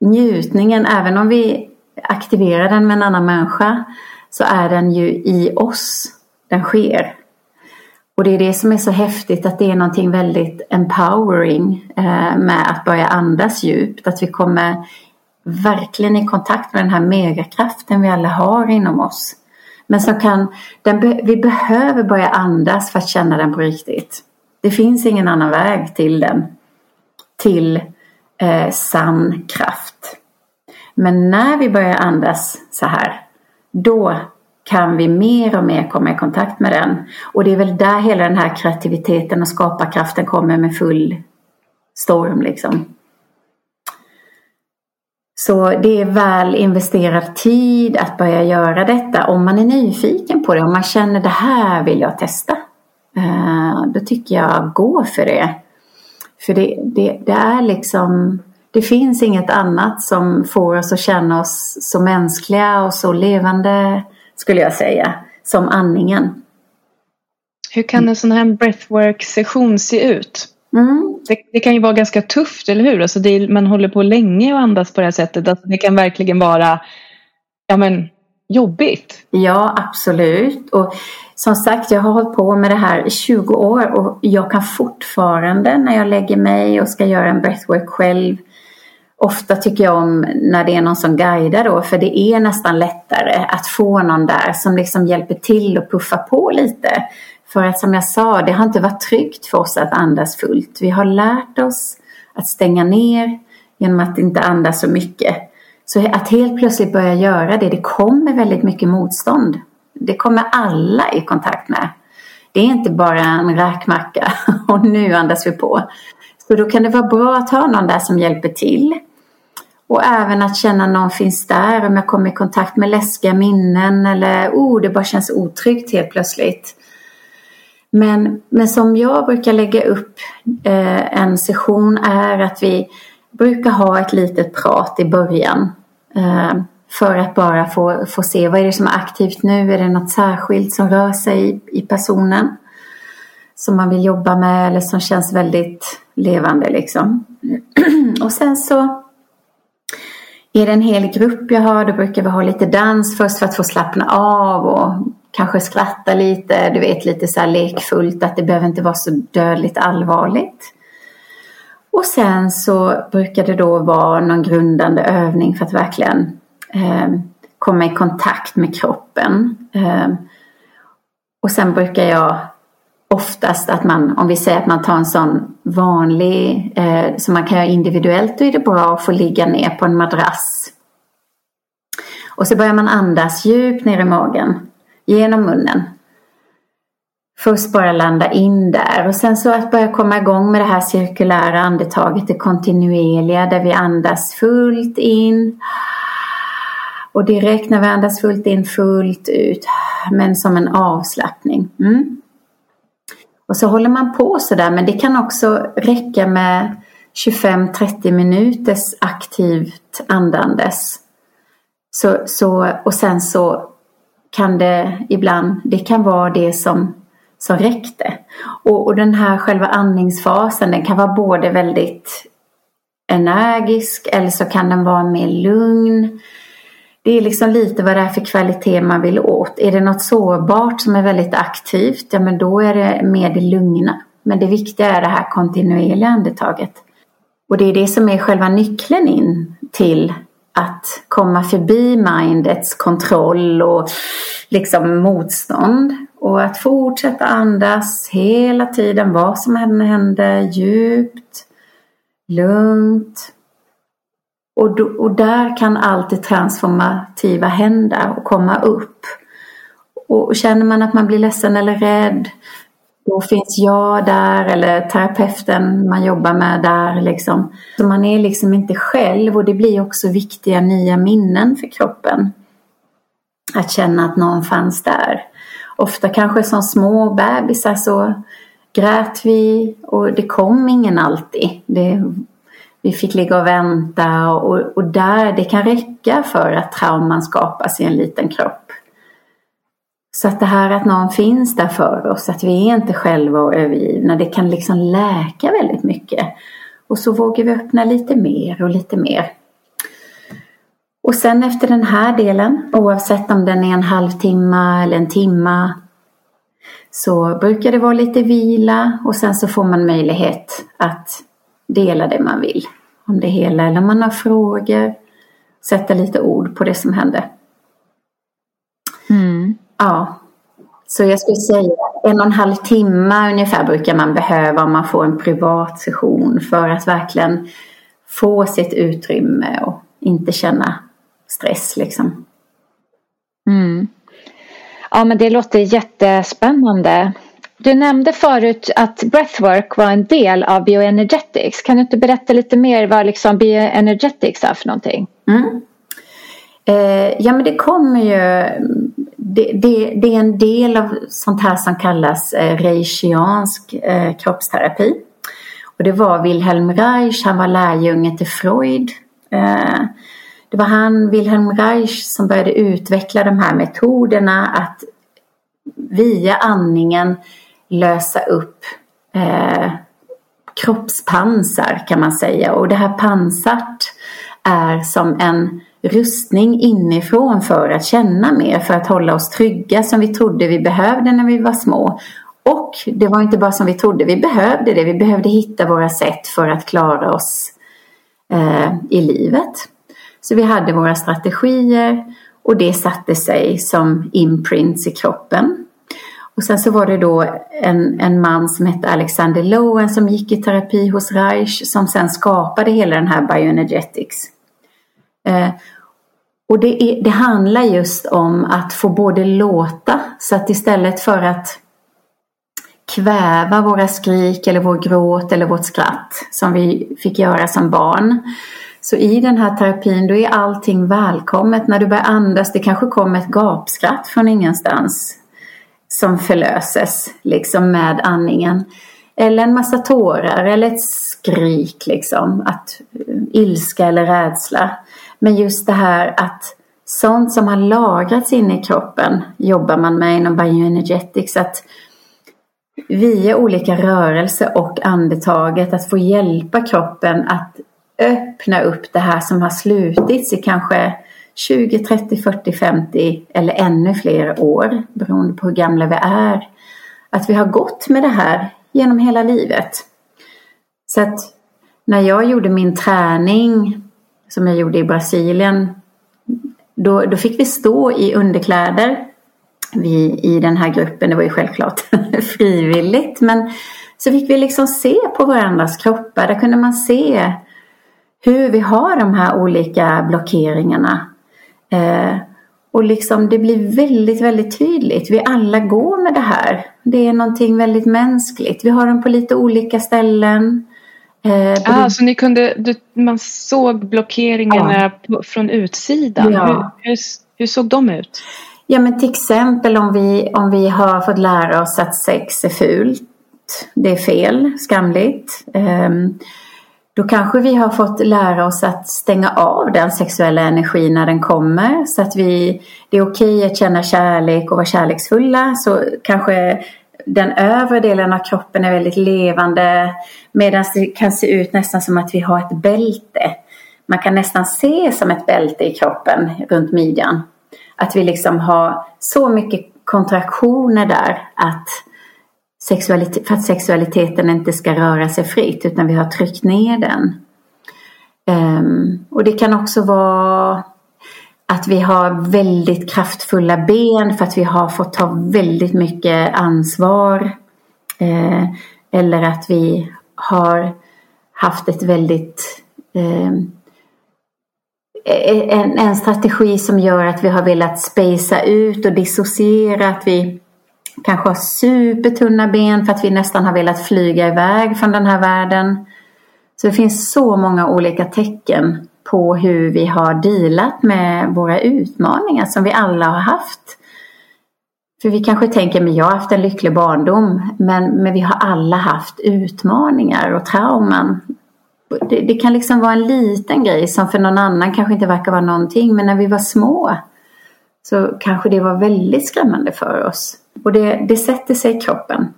njutningen, även om vi aktiverar den med en annan människa, så är den ju i oss den sker. Och det är det som är så häftigt att det är någonting väldigt empowering eh, med att börja andas djupt. Att vi kommer verkligen i kontakt med den här megakraften vi alla har inom oss. Men som kan, den, vi behöver börja andas för att känna den på riktigt. Det finns ingen annan väg till den. Till eh, sann kraft. Men när vi börjar andas så här, då kan vi mer och mer komma i kontakt med den. Och det är väl där hela den här kreativiteten och skaparkraften kommer med full storm liksom. Så det är väl investerad tid att börja göra detta om man är nyfiken på det. Om man känner det här vill jag testa. Eh, då tycker jag gå för det. För det, det, det är liksom det finns inget annat som får oss att känna oss så mänskliga och så levande skulle jag säga som andningen. Hur kan en sån här breathwork-session se ut? Mm. Det, det, kan ju vara ganska tufft, eller hur? Alltså det, man håller på länge och andas på det här sättet. Alltså det kan verkligen vara ja, men, jobbigt. Ja, absolut. Och som sagt, jag har hållit på med det här i 20 år och jag kan fortfarande när jag lägger mig och ska göra en breathwork själv Ofta tycker jag om när det är någon som guidar då, för det är nästan lättare att få någon där som liksom hjälper till och puffar på lite. För att som jag sa, det har inte varit tryggt för oss att andas fullt. Vi har lärt oss att stänga ner genom att inte andas så mycket. Så att helt plötsligt börja göra det, det kommer väldigt mycket motstånd. Det kommer alla i kontakt med. Det är inte bara en räkmacka och nu andas vi på. Så då kan det vara bra att ha någon där som hjälper till. Och även att känna någon finns där om jag kommer i kontakt med läskiga minnen eller oh, det bara känns otryggt helt plötsligt. Men, men som jag brukar lägga upp eh, en session är att vi brukar ha ett litet prat i början. Eh, för att bara få, få se vad är det som är aktivt nu. Är det något särskilt som rör sig i, i personen? Som man vill jobba med eller som känns väldigt levande liksom. Och sen så är det en hel grupp jag har, då brukar vi ha lite dans först för att få slappna av och kanske skratta lite, du vet lite så här lekfullt att det behöver inte vara så dödligt allvarligt. Och sen så brukar det då vara någon grundande övning för att verkligen eh, komma i kontakt med kroppen. Eh, och sen brukar jag oftast att man, om vi säger att man tar en sån vanlig eh, som man kan göra individuellt, då är det bra att få ligga ner på en madrass. Och så börjar man andas djupt ner i magen, genom munnen. Först bara landa in där och sen så att börja komma igång med det här cirkulära andetaget, det kontinuerliga där vi andas fullt in. Och direkt när vi andas fullt in, fullt ut, men som en avslappning. Mm. Och så håller man på sådär men det kan också räcka med 25-30 minuters aktivt andandes. Så, så, och sen så kan det ibland, det kan vara det som, som räckte. Och, och den här själva andningsfasen den kan vara både väldigt energisk eller så kan den vara mer lugn. Det är liksom lite vad det är för kvalitet man vill åt. Är det något sårbart som är väldigt aktivt, ja men då är det mer det lugna. Men det viktiga är det här kontinuerliga andetaget. Och det är det som är själva nyckeln in till att komma förbi mindets kontroll och liksom motstånd. Och att fortsätta andas hela tiden, vad som än händer, djupt, lugnt, och, då, och där kan allt det transformativa hända och komma upp. Och känner man att man blir ledsen eller rädd, då finns jag där eller terapeuten man jobbar med där. Liksom. Så man är liksom inte själv och det blir också viktiga nya minnen för kroppen. Att känna att någon fanns där. Ofta kanske som små bebisar så grät vi och det kom ingen alltid. Det vi fick ligga och vänta och, och där det kan räcka för att trauman skapas i en liten kropp. Så att det här att någon finns där för oss, att vi är inte själva och övergivna, det kan liksom läka väldigt mycket. Och så vågar vi öppna lite mer och lite mer. Och sen efter den här delen, oavsett om den är en halvtimme eller en timma, så brukar det vara lite vila och sen så får man möjlighet att dela det man vill om det hela eller om man har frågor. Sätta lite ord på det som hände. Ja. Så jag skulle säga en och en halv timme ungefär brukar man behöva om man får en privat session för att verkligen få sitt utrymme och inte känna stress liksom. Mm. Ja men det låter jättespännande. Du nämnde förut att breathwork var en del av bioenergetics. Kan du inte berätta lite mer vad liksom bioenergetics är för någonting? Mm. Eh, ja men det kommer ju det, det, det, är en del av sånt här som kallas eh, reichiansk eh, kroppsterapi. Och det var Wilhelm Reich, han var lärjunge till Freud. Eh, det var han, Wilhelm Reich, som började utveckla de här metoderna att via andningen lösa upp eh, kroppspansar kan man säga. Och det här pansart är som en rustning inifrån för att känna mer, för att hålla oss trygga som vi trodde vi behövde när vi var små. Och det var inte bara som vi trodde, vi behövde det. Vi behövde hitta våra sätt för att klara oss eh, i livet. Så vi hade våra strategier och det satte sig som imprints i kroppen. Och sen så var det då en, en man som hette Alexander Lowen som gick i terapi hos Reich som sen skapade hela den här bioenergetics. Eh, och det, är, det handlar just om att få både låta så att istället för att kväva våra skrik eller vår gråt eller vårt skratt som vi fick göra som barn. Så i den här terapin då är allting välkommet. När du börjar andas, det kanske kommer ett gapskratt från ingenstans som förlöses liksom med andningen. Eller en massa tårar eller ett skrik liksom. Att, eh, ilska eller rädsla. Men just det här att sånt som har lagrats inne i kroppen jobbar man med inom bioenergetics. Att via olika rörelser och andetaget att få hjälpa kroppen att öppna upp det här som har slutits i kanske 20, 30, 40, 50 eller ännu fler år beroende på hur gamla vi är. Att vi har gått med det här genom hela livet. Så att när jag gjorde min träning som jag gjorde i Brasilien då, då fick vi stå i underkläder vi, i den här gruppen. Det var ju självklart frivilligt men så fick vi liksom se på varandras kroppar. Där kunde man se hur vi har de här olika blockeringarna. Eh, och liksom det blir väldigt, väldigt tydligt. Vi alla går med det här. Det är någonting väldigt mänskligt. Vi har dem på lite olika ställen. Eh, ah, så ni kunde, du, man såg blockeringarna ja. från utsidan. Ja. Hur, hur, hur, såg de ut? Ja men till exempel om vi, om vi har fått lära oss att sex är fult. Det är fel, skamligt. Um, då kanske vi har fått lära oss att stänga av den sexuella energin när den kommer. Så att vi, det är okej att känna kärlek och vara kärleksfulla. Så kanske den övre delen av kroppen är väldigt levande. Medan det kan se ut nästan som att vi har ett bälte. Man kan nästan se som ett bälte i kroppen runt midjan. Att vi liksom har så mycket kontraktioner där att sexualitet, för att sexualiteten inte ska röra sig fritt utan vi har tryckt ner den. Um, och det kan också vara att vi har väldigt kraftfulla ben för att vi har fått ta väldigt mycket ansvar. Eh, eller att vi har haft ett väldigt eh, en, en strategi som gör att vi har velat spacea ut och dissociera. Att vi kanske har supertunna ben för att vi nästan har velat flyga iväg från den här världen. Så det finns så många olika tecken på hur vi har dealat med våra utmaningar som vi alla har haft. För vi kanske tänker, men jag har haft en lycklig barndom. Men, men vi har alla haft utmaningar och trauman. Det, det, kan liksom vara en liten grej som för någon annan kanske inte verkar vara någonting. Men när vi var små så kanske det var väldigt skrämmande för oss. Och det, det sätter sig i kroppen.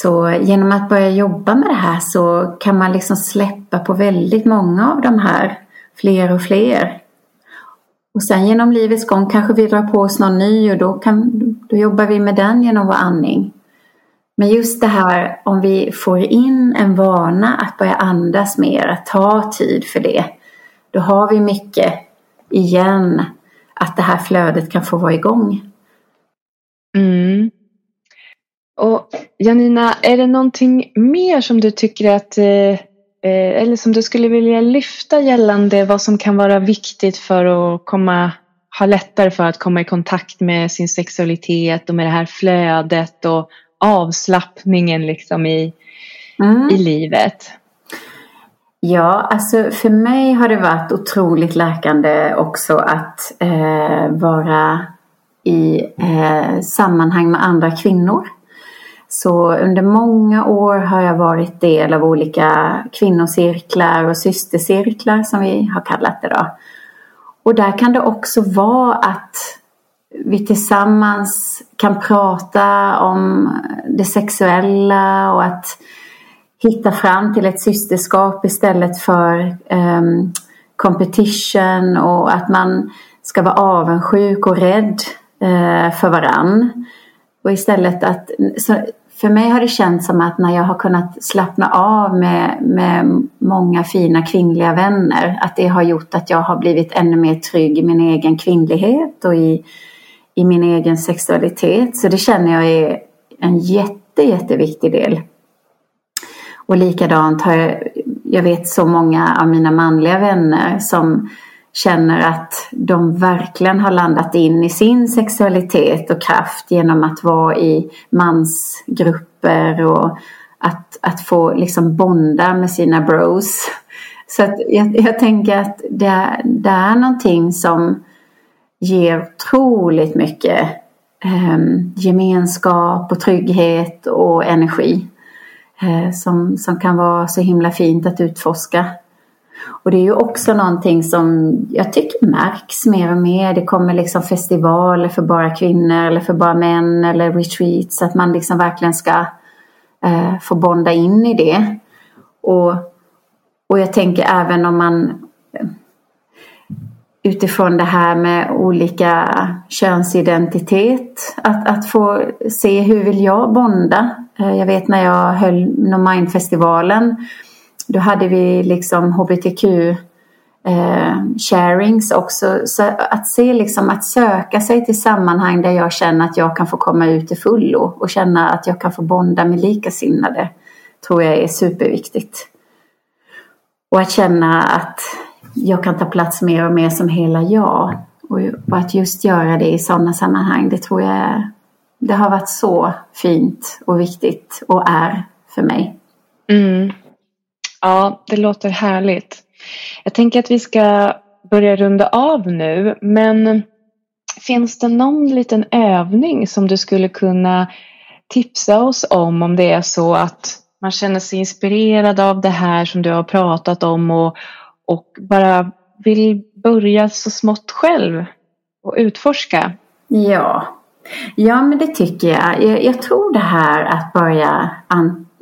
Så genom att börja jobba med det här så kan man liksom släppa på väldigt många av de här, fler och fler. Och sen genom livets gång kanske vi drar på oss någon ny och då, kan, då jobbar vi med den genom vår andning. Men just det här om vi får in en vana att börja andas mer, att ta tid för det. Då har vi mycket igen att det här flödet kan få vara igång. Mm. Och Janina, är det någonting mer som du tycker att eh, eh, eller som du skulle vilja lyfta gällande vad som kan vara viktigt för att komma, ha lättare för att komma i kontakt med sin sexualitet och med det här flödet och avslappningen liksom i, mm. i livet? Ja, alltså för mig har det varit otroligt läkande också att eh, vara i eh, sammanhang med andra kvinnor. Så under många år har jag varit del av olika kvinnocirklar och systercirklar som vi har kallat det då. Och där kan det också vara att vi tillsammans kan prata om det sexuella och att hitta fram till ett systerskap istället för um, competition och att man ska vara avundsjuk och rädd uh, för varann. Och istället att, för mig har det känts som att när jag har kunnat slappna av med, med många fina kvinnliga vänner, att det har gjort att jag har blivit ännu mer trygg i min egen kvinnlighet och i, i min egen sexualitet. Så det känner jag är en jätte, jätteviktig del. Och likadant har jag, jag vet så många av mina manliga vänner som känner att de verkligen har landat in i sin sexualitet och kraft genom att vara i mansgrupper och att, att få liksom bonda med sina bros. Så att jag, jag tänker att det, det är någonting som ger otroligt mycket eh, gemenskap och trygghet och energi. Eh, som, som kan vara så himla fint att utforska. Och det är ju också någonting som jag tycker märks mer och mer. Det kommer liksom festivaler för bara kvinnor eller för bara män eller retreats. Att man liksom verkligen ska eh, få bonda in i det. Och, och jag tänker även om man eh, utifrån det här med olika könsidentitet. Att, att få se hur vill jag bonda? Eh, jag vet när jag höll No Mind-festivalen då hade vi liksom hbtq eh, sharings också. Så att se liksom att söka sig till sammanhang där jag känner att jag kan få komma ut till fullo och känna att jag kan få bonda med likasinnade tror jag är superviktigt. Och att känna att jag kan ta plats mer och mer som hela jag. Och att just göra det i sådana sammanhang, det tror jag det har varit så fint och viktigt och är för mig. Mm. Ja, det låter härligt. Jag tänker att vi ska börja runda av nu, men finns det någon liten övning som du skulle kunna tipsa oss om om det är så att man känner sig inspirerad av det här som du har pratat om och, och bara vill börja så smått själv och utforska? Ja, ja men det tycker jag. jag. Jag, tror det här att börja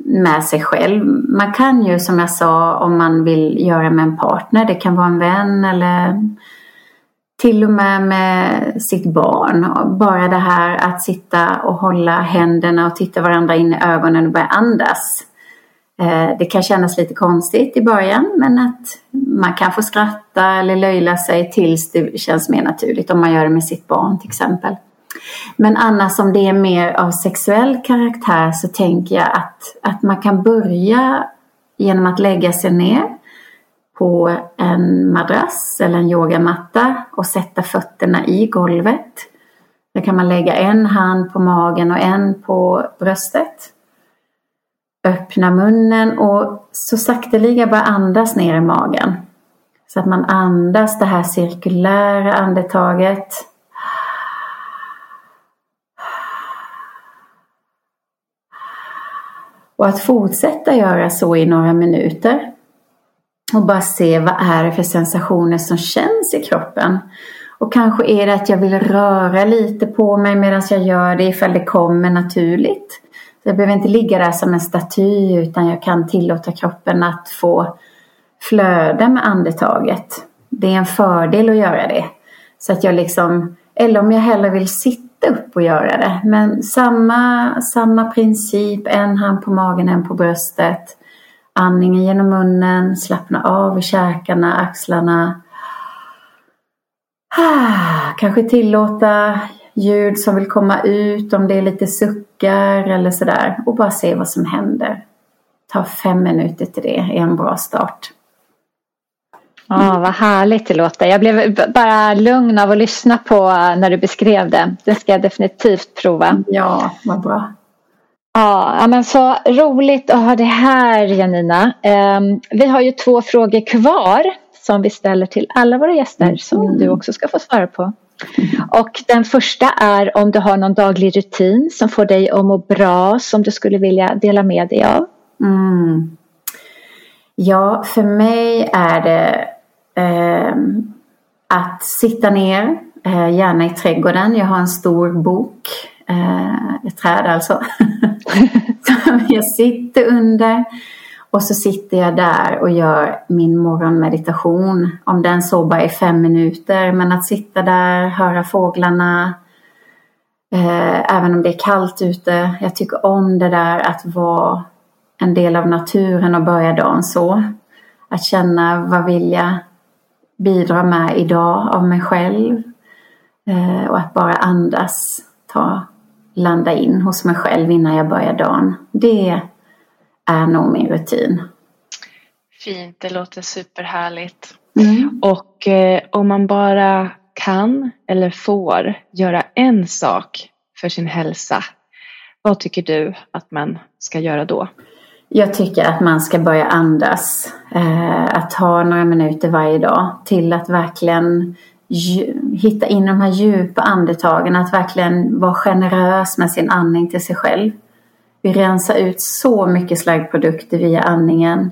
med sig själv. Man kan ju som jag sa om man vill göra med en partner, det kan vara en vän eller till och med med sitt barn. Bara det här att sitta och hålla händerna och titta varandra in i ögonen och börja andas. Eh, det kan kännas lite konstigt i början men att man kan få skratta eller löjla sig tills det känns mer naturligt om man gör det med sitt barn till exempel. Men annars om det är mer av sexuell karaktär så tänker jag att, att man kan börja genom att lägga sig ner på en madrass eller en yogamatta och sätta fötterna i golvet. Där kan man lägga en hand på magen och en på bröstet. Öppna munnen och så sakteliga bara andas ner i magen. Så att man andas det här cirkulära andetaget Och att fortsätta göra så i några minuter. Och bara se vad är det för sensationer som känns i kroppen. Och kanske är det att jag vill röra lite på mig medan jag gör det ifall det kommer naturligt. Jag behöver inte ligga där som en staty utan jag kan tillåta kroppen att få flöda med andetaget. Det är en fördel att göra det. Så att jag liksom, eller om jag hellre vill sitta upp och göra det. Men samma, samma princip, en hand på magen, en på bröstet. Andningen genom munnen, slappna av i käkarna, axlarna. Ah, kanske tillåta ljud som vill komma ut om det är lite suckar eller sådär. Och bara se vad som händer. Ta fem minuter till det är en bra start. Ja, vad härligt det låter. Jag blev bara lugn av att lyssna på när du beskrev det. Det ska jag definitivt prova. Ja, vad bra. Ja, men så roligt att ha det här Janina. Ehm, vi har ju två frågor kvar som vi ställer till alla våra gäster som mm. du också ska få svara på. Och den första är om du har någon daglig rutin som får dig att må bra som du skulle vilja dela med dig av. Mm. Ja, för mig är det eh, Ehm, att sitta ner, eh, gärna i trädgården. Jag har en stor bok, eh, ett träd alltså, som jag sitter under. Och så sitter jag där och gör min morgonmeditation. Om den så bara är fem minuter. Men att sitta där, höra fåglarna. Eh, även om det är kallt ute. Jag tycker om det där att vara en del av naturen och börja dagen så. Att känna vad vill jag bidra med idag av mig själv. Eh, och att bara andas, ta, landa in hos mig själv innan jag börjar dagen. Det är nog min rutin. Fint, det låter superhärligt. Mm. Och eh, om man bara kan eller får göra en sak för sin hälsa, vad tycker du att man ska göra då? Jag tycker att man ska börja andas. Eh, att ta några minuter varje dag till att verkligen hitta in de här djupa andetagen, att verkligen vara generös med sin andning till sig själv. Vi rensar ut så mycket slaggprodukter via andningen.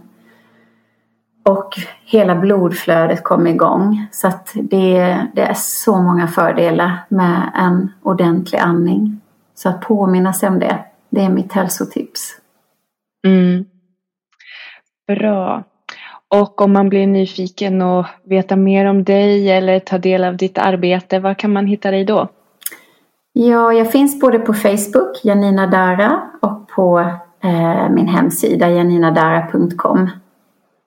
Och hela blodflödet kommer igång. Så att det, det är så många fördelar med en ordentlig andning. Så att påminna sig om det, det är mitt hälsotips. Mm. Bra. Och om man blir nyfiken och veta mer om dig eller ta del av ditt arbete, var kan man hitta dig då? Ja, jag finns både på Facebook, Janina Dara, och på eh, min hemsida janinadara.com.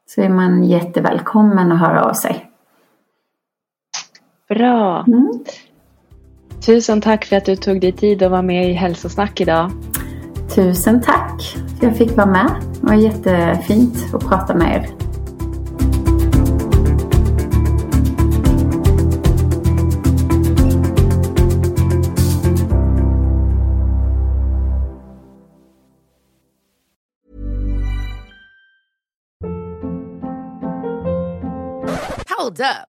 Så är man jättevälkommen att höra av sig. Bra. Mm. Tusen tack för att du tog dig tid att vara med i Hälsosnack idag. Tusen tack för att jag fick vara med. Det var jättefint att prata med er. Hold up.